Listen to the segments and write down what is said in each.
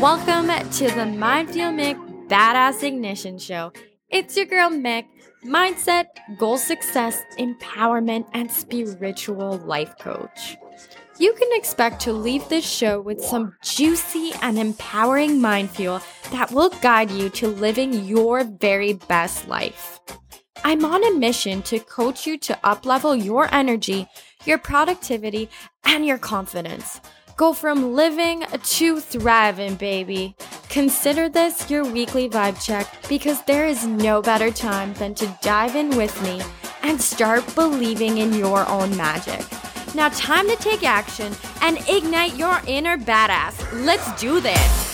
Welcome to the Mindfuel Mick Badass Ignition Show. It's your girl Mick, mindset, goal success, empowerment, and spiritual life coach. You can expect to leave this show with some juicy and empowering mind fuel that will guide you to living your very best life. I'm on a mission to coach you to uplevel your energy, your productivity, and your confidence. Go from living to thriving, baby. Consider this your weekly vibe check because there is no better time than to dive in with me and start believing in your own magic. Now, time to take action and ignite your inner badass. Let's do this.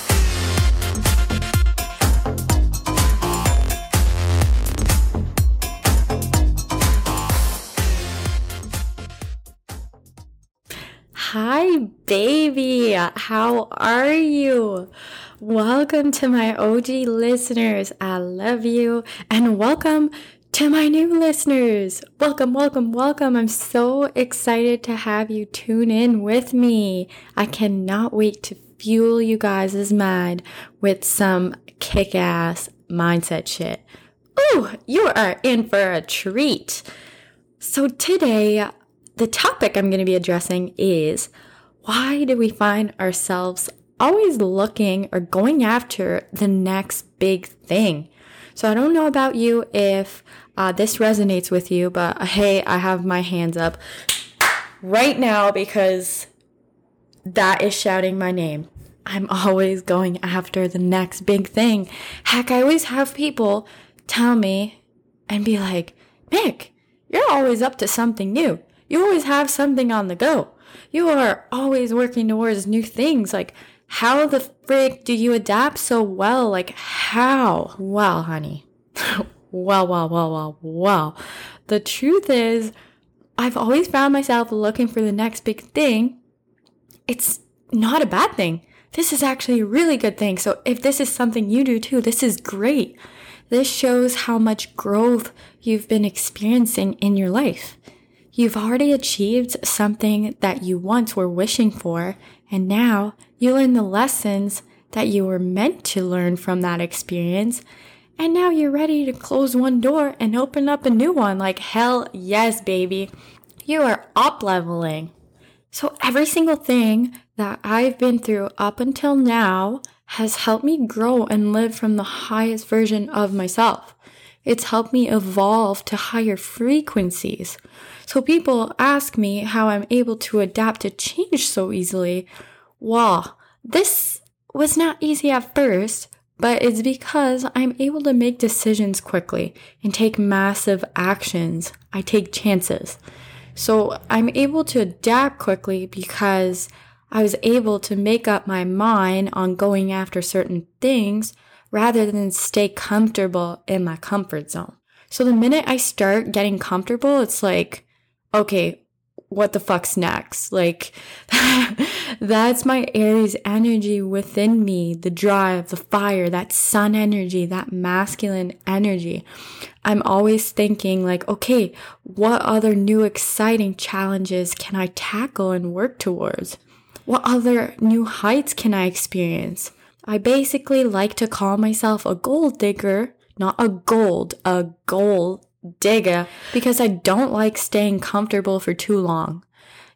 Hi, baby. How are you? Welcome to my OG listeners. I love you. And welcome to my new listeners. Welcome, welcome, welcome. I'm so excited to have you tune in with me. I cannot wait to fuel you guys' mind with some kick ass mindset shit. Ooh, you are in for a treat. So today, the topic I'm going to be addressing is why do we find ourselves always looking or going after the next big thing? So I don't know about you if uh, this resonates with you, but uh, hey, I have my hands up right now because that is shouting my name. I'm always going after the next big thing. Heck, I always have people tell me and be like, Mick, you're always up to something new. You always have something on the go. You are always working towards new things. Like, how the frick do you adapt so well? Like, how? Well, honey. well, well, well, well, well. The truth is, I've always found myself looking for the next big thing. It's not a bad thing. This is actually a really good thing. So, if this is something you do too, this is great. This shows how much growth you've been experiencing in your life. You've already achieved something that you once were wishing for, and now you learn the lessons that you were meant to learn from that experience. And now you're ready to close one door and open up a new one. Like, hell yes, baby. You are up leveling. So, every single thing that I've been through up until now has helped me grow and live from the highest version of myself. It's helped me evolve to higher frequencies. So people ask me how I'm able to adapt to change so easily. Well, this was not easy at first, but it's because I'm able to make decisions quickly and take massive actions. I take chances. So I'm able to adapt quickly because I was able to make up my mind on going after certain things rather than stay comfortable in my comfort zone. So the minute I start getting comfortable, it's like, okay, what the fuck's next? Like, that's my Aries energy within me, the drive, the fire, that sun energy, that masculine energy. I'm always thinking, like, okay, what other new exciting challenges can I tackle and work towards? What other new heights can I experience? I basically like to call myself a gold digger, not a gold, a goal digger, because I don't like staying comfortable for too long.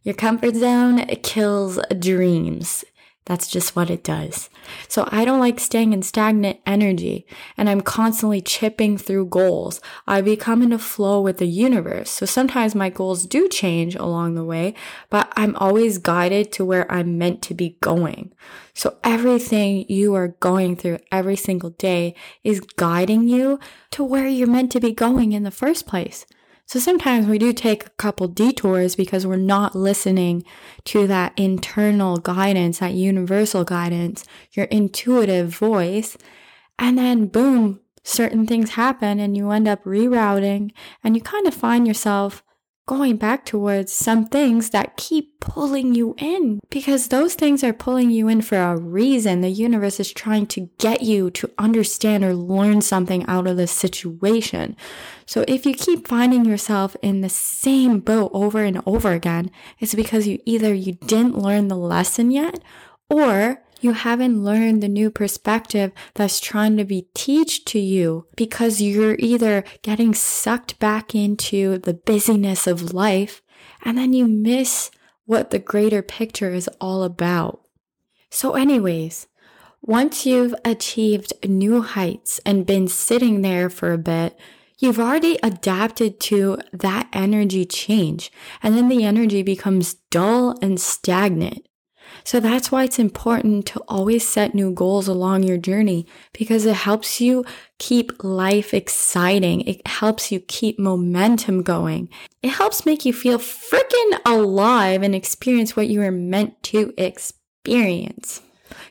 Your comfort zone kills dreams. That's just what it does. So I don't like staying in stagnant energy and I'm constantly chipping through goals. I become in a flow with the universe. So sometimes my goals do change along the way, but I'm always guided to where I'm meant to be going. So everything you are going through every single day is guiding you to where you're meant to be going in the first place. So sometimes we do take a couple detours because we're not listening to that internal guidance, that universal guidance, your intuitive voice. And then boom, certain things happen and you end up rerouting and you kind of find yourself going back towards some things that keep pulling you in because those things are pulling you in for a reason. The universe is trying to get you to understand or learn something out of the situation. So if you keep finding yourself in the same boat over and over again, it's because you either you didn't learn the lesson yet or You haven't learned the new perspective that's trying to be teach to you because you're either getting sucked back into the busyness of life and then you miss what the greater picture is all about. So anyways, once you've achieved new heights and been sitting there for a bit, you've already adapted to that energy change. And then the energy becomes dull and stagnant. So that's why it's important to always set new goals along your journey because it helps you keep life exciting. It helps you keep momentum going. It helps make you feel freaking alive and experience what you were meant to experience.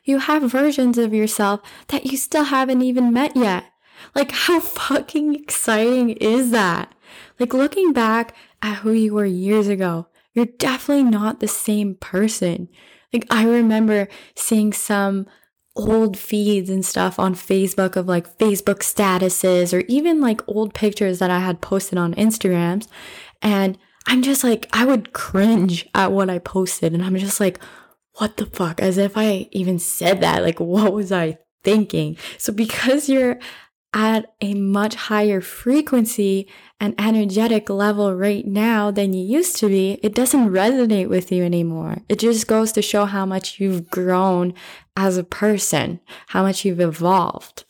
You have versions of yourself that you still haven't even met yet. Like, how fucking exciting is that? Like, looking back at who you were years ago, you're definitely not the same person. Like, I remember seeing some old feeds and stuff on Facebook of like Facebook statuses or even like old pictures that I had posted on Instagrams. And I'm just like, I would cringe at what I posted. And I'm just like, what the fuck? As if I even said that. Like, what was I thinking? So because you're at a much higher frequency and energetic level right now than you used to be, it doesn't resonate with you anymore. It just goes to show how much you've grown as a person, how much you've evolved.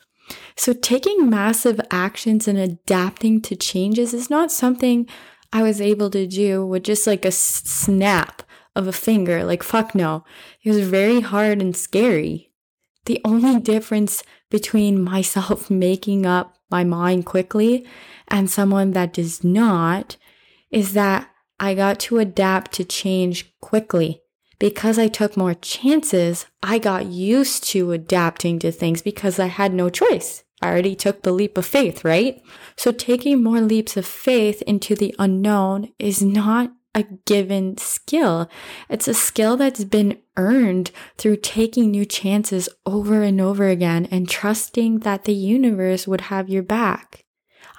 So taking massive actions and adapting to changes is not something I was able to do with just like a snap of a finger. Like, fuck no. It was very hard and scary. The only difference between myself making up my mind quickly and someone that does not is that I got to adapt to change quickly. Because I took more chances, I got used to adapting to things because I had no choice. I already took the leap of faith, right? So taking more leaps of faith into the unknown is not a given skill. It's a skill that's been earned through taking new chances over and over again and trusting that the universe would have your back.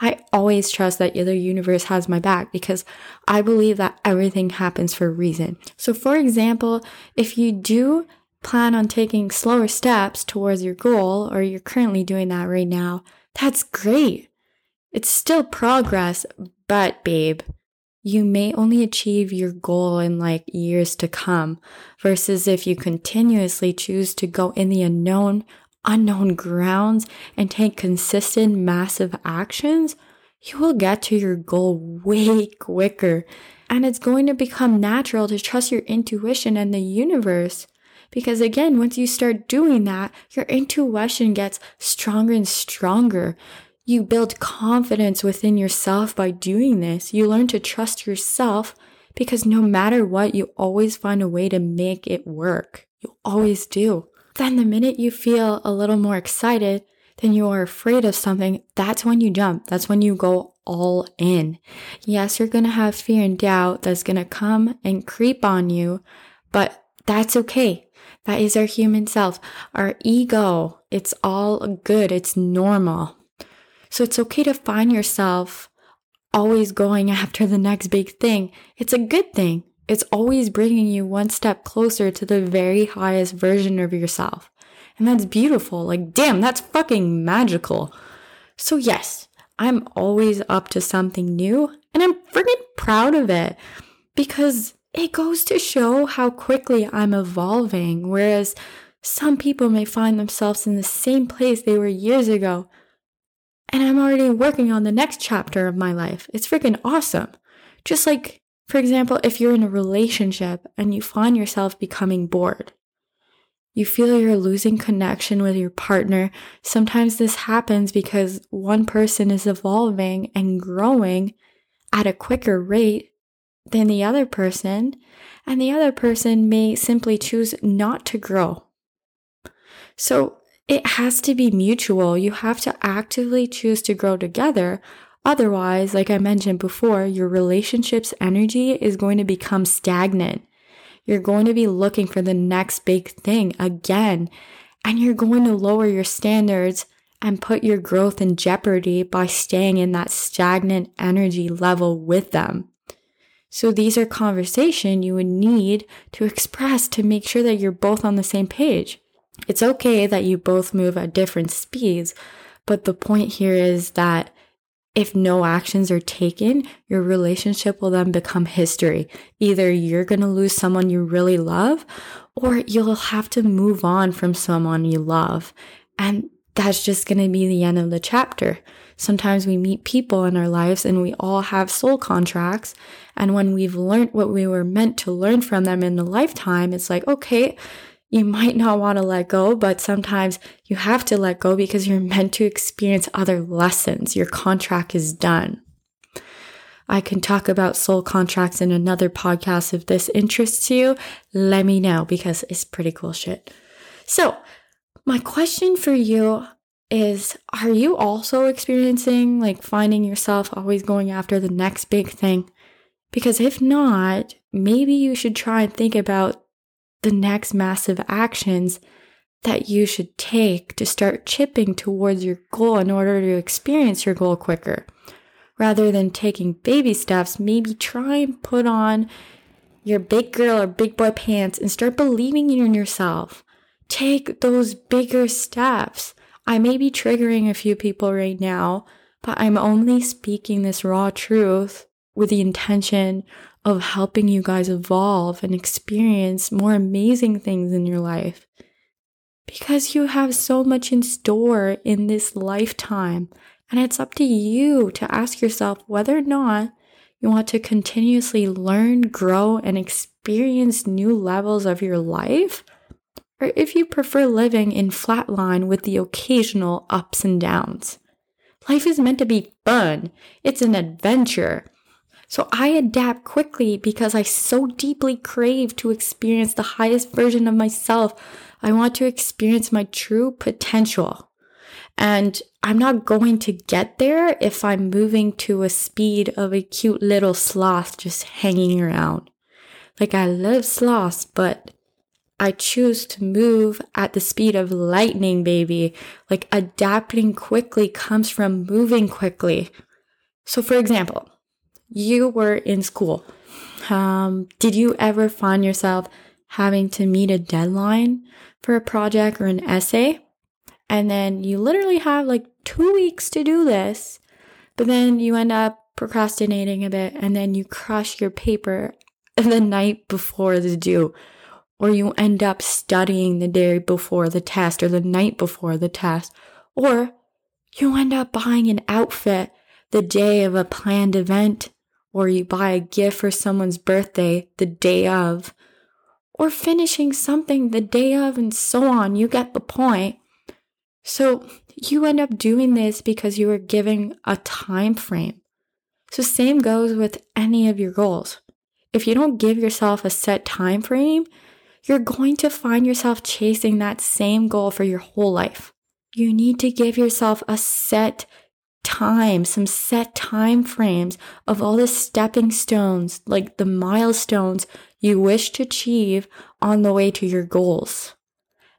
I always trust that the universe has my back because I believe that everything happens for a reason. So, for example, if you do plan on taking slower steps towards your goal, or you're currently doing that right now, that's great. It's still progress, but babe, you may only achieve your goal in like years to come versus if you continuously choose to go in the unknown, unknown grounds and take consistent massive actions, you will get to your goal way quicker. And it's going to become natural to trust your intuition and the universe. Because again, once you start doing that, your intuition gets stronger and stronger. You build confidence within yourself by doing this. You learn to trust yourself because no matter what, you always find a way to make it work. You always do. Then the minute you feel a little more excited than you are afraid of something, that's when you jump. That's when you go all in. Yes, you're going to have fear and doubt that's going to come and creep on you, but that's okay. That is our human self. Our ego, it's all good. It's normal. So it's okay to find yourself always going after the next big thing. It's a good thing. It's always bringing you one step closer to the very highest version of yourself. And that's beautiful. Like, damn, that's fucking magical. So, yes, I'm always up to something new and I'm freaking proud of it because it goes to show how quickly I'm evolving. Whereas some people may find themselves in the same place they were years ago and I'm already working on the next chapter of my life. It's freaking awesome. Just like, for example, if you're in a relationship and you find yourself becoming bored, you feel you're losing connection with your partner. Sometimes this happens because one person is evolving and growing at a quicker rate than the other person, and the other person may simply choose not to grow. So it has to be mutual. You have to actively choose to grow together. Otherwise, like I mentioned before, your relationship's energy is going to become stagnant. You're going to be looking for the next big thing again, and you're going to lower your standards and put your growth in jeopardy by staying in that stagnant energy level with them. So these are conversation you would need to express to make sure that you're both on the same page. It's okay that you both move at different speeds, but the point here is that if no actions are taken, your relationship will then become history. Either you're going to lose someone you really love, or you'll have to move on from someone you love. And that's just going to be the end of the chapter. Sometimes we meet people in our lives and we all have soul contracts. And when we've learned what we were meant to learn from them in the lifetime, it's like, okay, you might not want to let go, but sometimes you have to let go because you're meant to experience other lessons. Your contract is done. I can talk about soul contracts in another podcast. If this interests you, let me know because it's pretty cool shit. So, my question for you is Are you also experiencing like finding yourself always going after the next big thing? Because if not, maybe you should try and think about the next massive actions that you should take to start chipping towards your goal in order to experience your goal quicker. Rather than taking baby steps, maybe try and put on your big girl or big boy pants and start believing in yourself. Take those bigger steps. I may be triggering a few people right now, but I'm only speaking this raw truth with the intention of helping you guys evolve and experience more amazing things in your life. Because you have so much in store in this lifetime, and it's up to you to ask yourself whether or not you want to continuously learn, grow, and experience new levels of your life, or if you prefer living in flatline with the occasional ups and downs. Life is meant to be fun. It's an adventure. So I adapt quickly because I so deeply crave to experience the highest version of myself. I want to experience my true potential. And I'm not going to get there if I'm moving to a speed of a cute little sloth just hanging around. Like I love sloths, but I choose to move at the speed of lightning, baby. Like adapting quickly comes from moving quickly. So for example, you were in school, um, did you ever find yourself having to meet a deadline for a project or an essay? And then you literally have like two weeks to do this, but then you end up procrastinating a bit and then you crush your paper the night before the due. Or you end up studying the day before the test or the night before the test. Or you end up buying an outfit the day of a planned event or you buy a gift for someone's birthday the day of, or finishing something the day of, and so on. You get the point. So you end up doing this because you are giving a time frame. So same goes with any of your goals. If you don't give yourself a set time frame, you're going to find yourself chasing that same goal for your whole life. You need to give yourself a set time, some set time frames of all the stepping stones, like the milestones you wish to achieve on the way to your goals.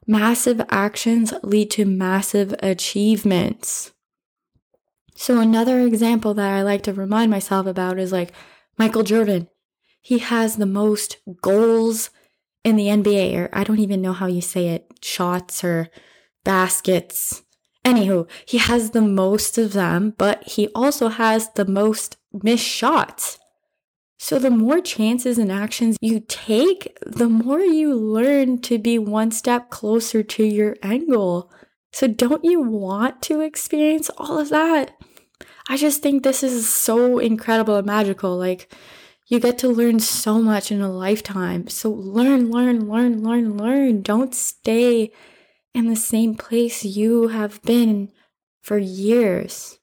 Massive actions lead to massive achievements. So, another example that I like to remind myself about is like Michael Jordan. He has the most goals in the NBA, or I don't even know how you say it, shots or baskets Anywho, he has the most of them, but he also has the most missed shots. So, the more chances and actions you take, the more you learn to be one step closer to your end goal. So, don't you want to experience all of that? I just think this is so incredible and magical. Like, you get to learn so much in a lifetime. So, learn, learn, learn, learn, learn. Don't stay in the same place you have been for years.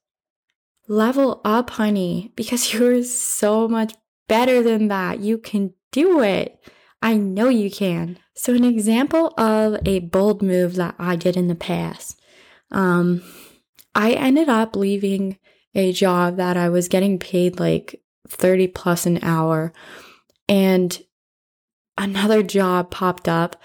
Level up, honey, because you're so much better than that. You can do it. I know you can. So, an example of a bold move that I did in the past. Um, I ended up leaving a job that I was getting paid like 30 plus an hour, and another job popped up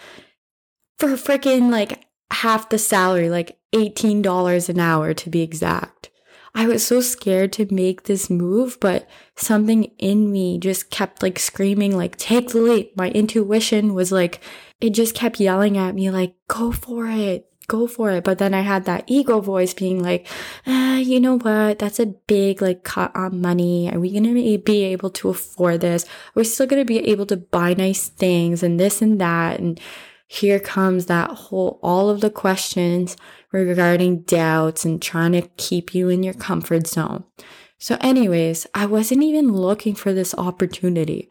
for freaking like half the salary, like $18 an hour to be exact. I was so scared to make this move, but something in me just kept like screaming, like, take the leap. My intuition was like, it just kept yelling at me, like, go for it, go for it. But then I had that ego voice being like, ah, you know what? That's a big like cut on money. Are we going to be able to afford this? Are we still going to be able to buy nice things and this and that? And here comes that whole, all of the questions regarding doubts and trying to keep you in your comfort zone. So, anyways, I wasn't even looking for this opportunity.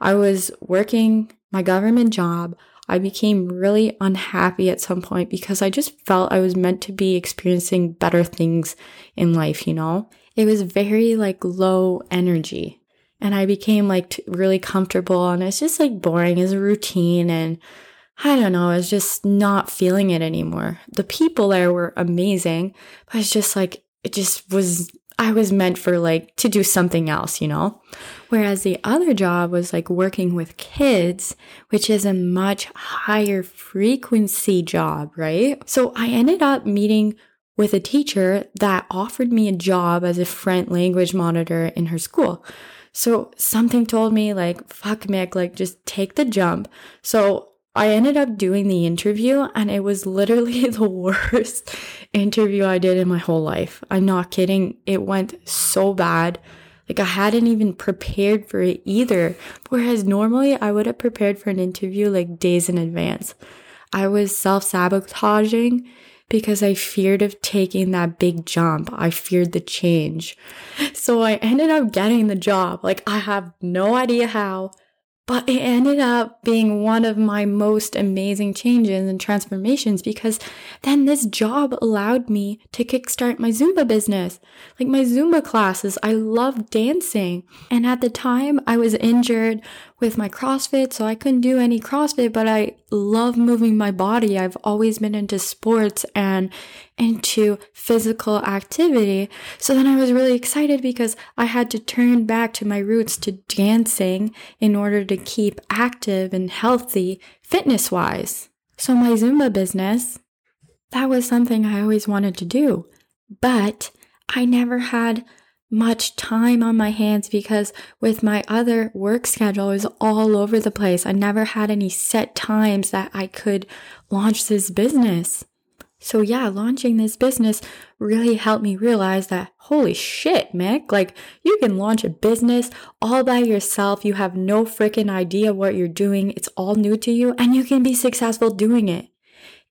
I was working my government job. I became really unhappy at some point because I just felt I was meant to be experiencing better things in life, you know? It was very like low energy. And I became like really comfortable and it's just like boring as a routine and I don't know, I was just not feeling it anymore. The people there were amazing, but it's just like, it just was, I was meant for like to do something else, you know? Whereas the other job was like working with kids, which is a much higher frequency job, right? So I ended up meeting with a teacher that offered me a job as a French language monitor in her school. So something told me like, fuck Mick, like just take the jump. So I ended up doing the interview and it was literally the worst interview I did in my whole life. I'm not kidding. It went so bad. Like I hadn't even prepared for it either. Whereas normally I would have prepared for an interview like days in advance. I was self sabotaging because I feared of taking that big jump. I feared the change. So I ended up getting the job. Like I have no idea how. But it ended up being one of my most amazing changes and transformations because then this job allowed me to kickstart my Zumba business. Like my Zumba classes, I love dancing. And at the time, I was injured with my CrossFit, so I couldn't do any CrossFit, but I love moving my body. I've always been into sports and into physical activity. So then I was really excited because I had to turn back to my roots to dancing in order to keep active and healthy fitness wise. So my Zumba business, that was something I always wanted to do, but I never had much time on my hands because with my other work schedule was all over the place. I never had any set times that I could launch this business. So yeah, launching this business really helped me realize that holy shit, Mick, like you can launch a business all by yourself. You have no freaking idea what you're doing. It's all new to you and you can be successful doing it.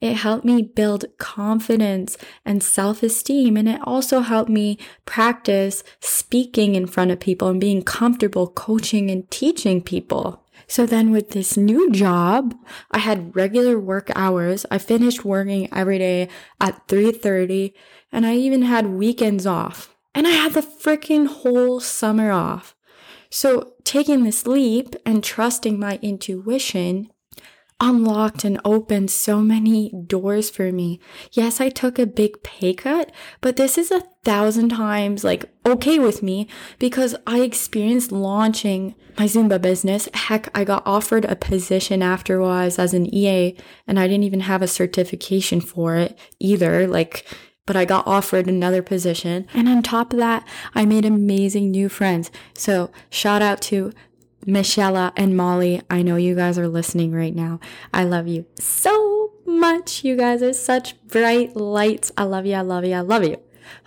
It helped me build confidence and self esteem. And it also helped me practice speaking in front of people and being comfortable coaching and teaching people. So then with this new job, I had regular work hours. I finished working every day at 3:30 and I even had weekends off. And I had the freaking whole summer off. So taking this leap and trusting my intuition unlocked and opened so many doors for me. Yes, I took a big pay cut, but this is a thousand times like okay with me because I experienced launching my Zumba business. Heck, I got offered a position afterwards as an EA and I didn't even have a certification for it either. Like, but I got offered another position. And on top of that, I made amazing new friends. So shout out to Michelle and Molly, I know you guys are listening right now. I love you so much. You guys are such bright lights. I love you. I love you. I love you.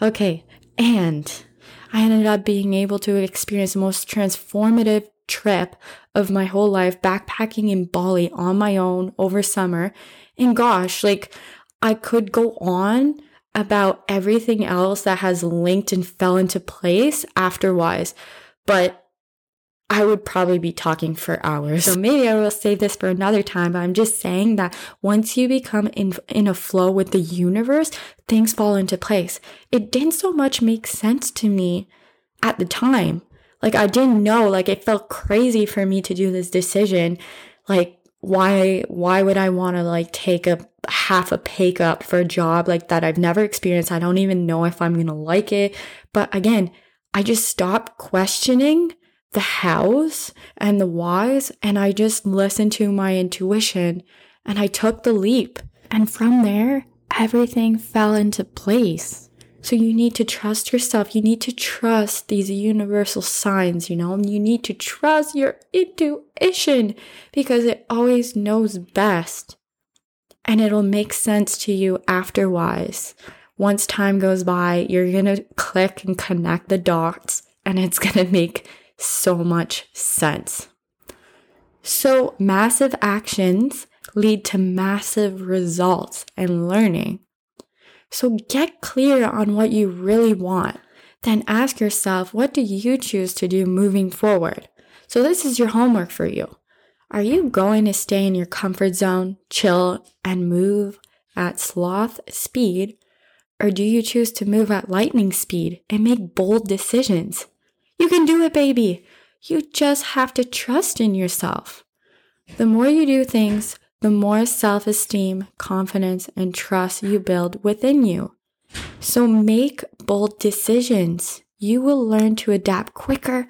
Okay. And I ended up being able to experience the most transformative trip of my whole life backpacking in Bali on my own over summer. And gosh, like I could go on about everything else that has linked and fell into place afterwise. But I would probably be talking for hours. So maybe I will save this for another time, but I'm just saying that once you become in, in a flow with the universe, things fall into place. It didn't so much make sense to me at the time. Like I didn't know, like it felt crazy for me to do this decision. Like why, why would I want to like take a half a pay cut for a job like that I've never experienced? I don't even know if I'm going to like it. But again, I just stopped questioning the hows and the whys, and I just listened to my intuition and I took the leap. And from there, everything fell into place. So you need to trust yourself. You need to trust these universal signs, you know, you need to trust your intuition because it always knows best. And it'll make sense to you afterwise. Once time goes by, you're going to click and connect the dots and it's going to make so much sense. So massive actions lead to massive results and learning. So get clear on what you really want. Then ask yourself, what do you choose to do moving forward? So this is your homework for you. Are you going to stay in your comfort zone, chill, and move at sloth speed? Or do you choose to move at lightning speed and make bold decisions? You can do it, baby. You just have to trust in yourself. The more you do things, the more self esteem, confidence, and trust you build within you. So make bold decisions. You will learn to adapt quicker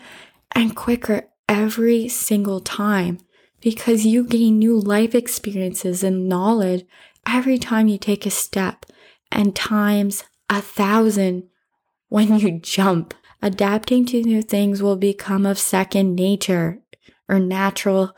and quicker every single time because you gain new life experiences and knowledge every time you take a step and times a thousand when you jump. Adapting to new things will become of second nature or natural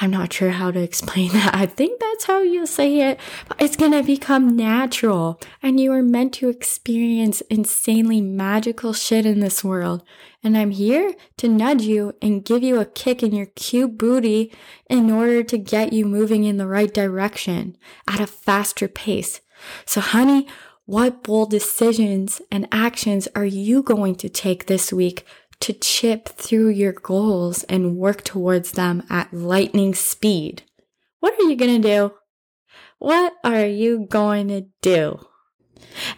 I'm not sure how to explain that. I think that's how you say it. But it's going to become natural and you are meant to experience insanely magical shit in this world. And I'm here to nudge you and give you a kick in your cute booty in order to get you moving in the right direction at a faster pace. So honey, what bold decisions and actions are you going to take this week to chip through your goals and work towards them at lightning speed. What are you going to do? What are you going to do?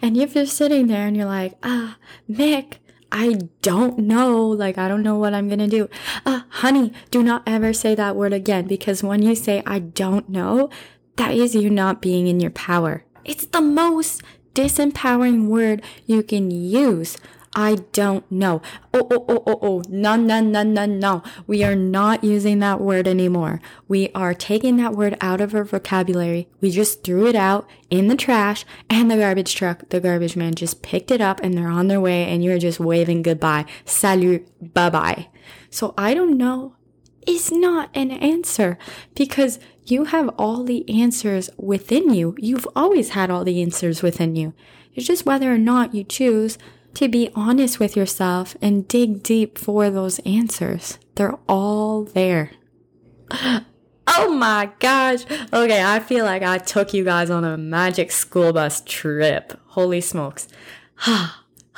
And if you're sitting there and you're like, ah, Mick, I don't know. Like, I don't know what I'm going to do. Uh, honey, do not ever say that word again because when you say, I don't know, that is you not being in your power. It's the most disempowering word you can use. I don't know. Oh, oh, oh, oh, oh, no, no, no, no, no. We are not using that word anymore. We are taking that word out of our vocabulary. We just threw it out in the trash and the garbage truck, the garbage man just picked it up and they're on their way and you're just waving goodbye. Salut, bye bye. So I don't know is not an answer because you have all the answers within you. You've always had all the answers within you. It's just whether or not you choose to be honest with yourself and dig deep for those answers. They're all there. Oh my gosh. Okay, I feel like I took you guys on a magic school bus trip. Holy smokes. All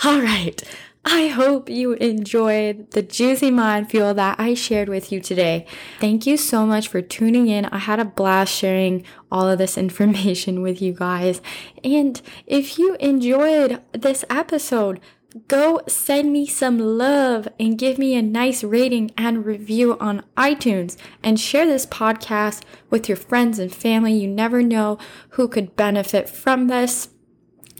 right. I hope you enjoyed the juicy mind fuel that I shared with you today. Thank you so much for tuning in. I had a blast sharing all of this information with you guys. And if you enjoyed this episode, go send me some love and give me a nice rating and review on iTunes and share this podcast with your friends and family. You never know who could benefit from this.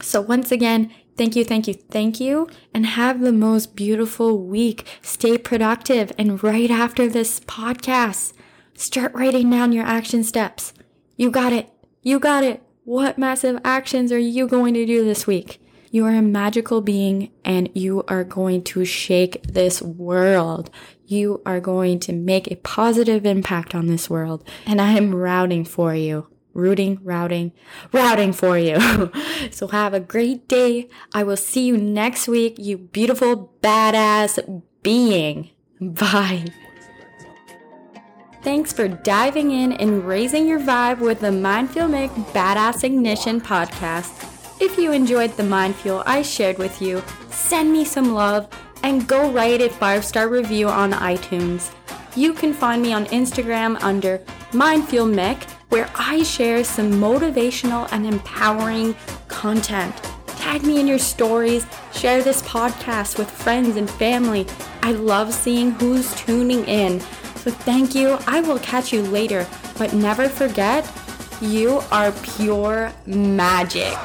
So once again, Thank you, thank you, thank you, and have the most beautiful week. Stay productive. And right after this podcast, start writing down your action steps. You got it. You got it. What massive actions are you going to do this week? You are a magical being and you are going to shake this world. You are going to make a positive impact on this world. And I am routing for you rooting, routing, routing for you. so have a great day. I will see you next week, you beautiful, badass being. Bye. Thanks for diving in and raising your vibe with the Mindfuel Mick Badass Ignition podcast. If you enjoyed the Mind Fuel I shared with you, send me some love and go write a five star review on iTunes. You can find me on Instagram under Mindful Mick where I share some motivational and empowering content. Tag me in your stories, share this podcast with friends and family. I love seeing who's tuning in. So thank you. I will catch you later, but never forget, you are pure magic.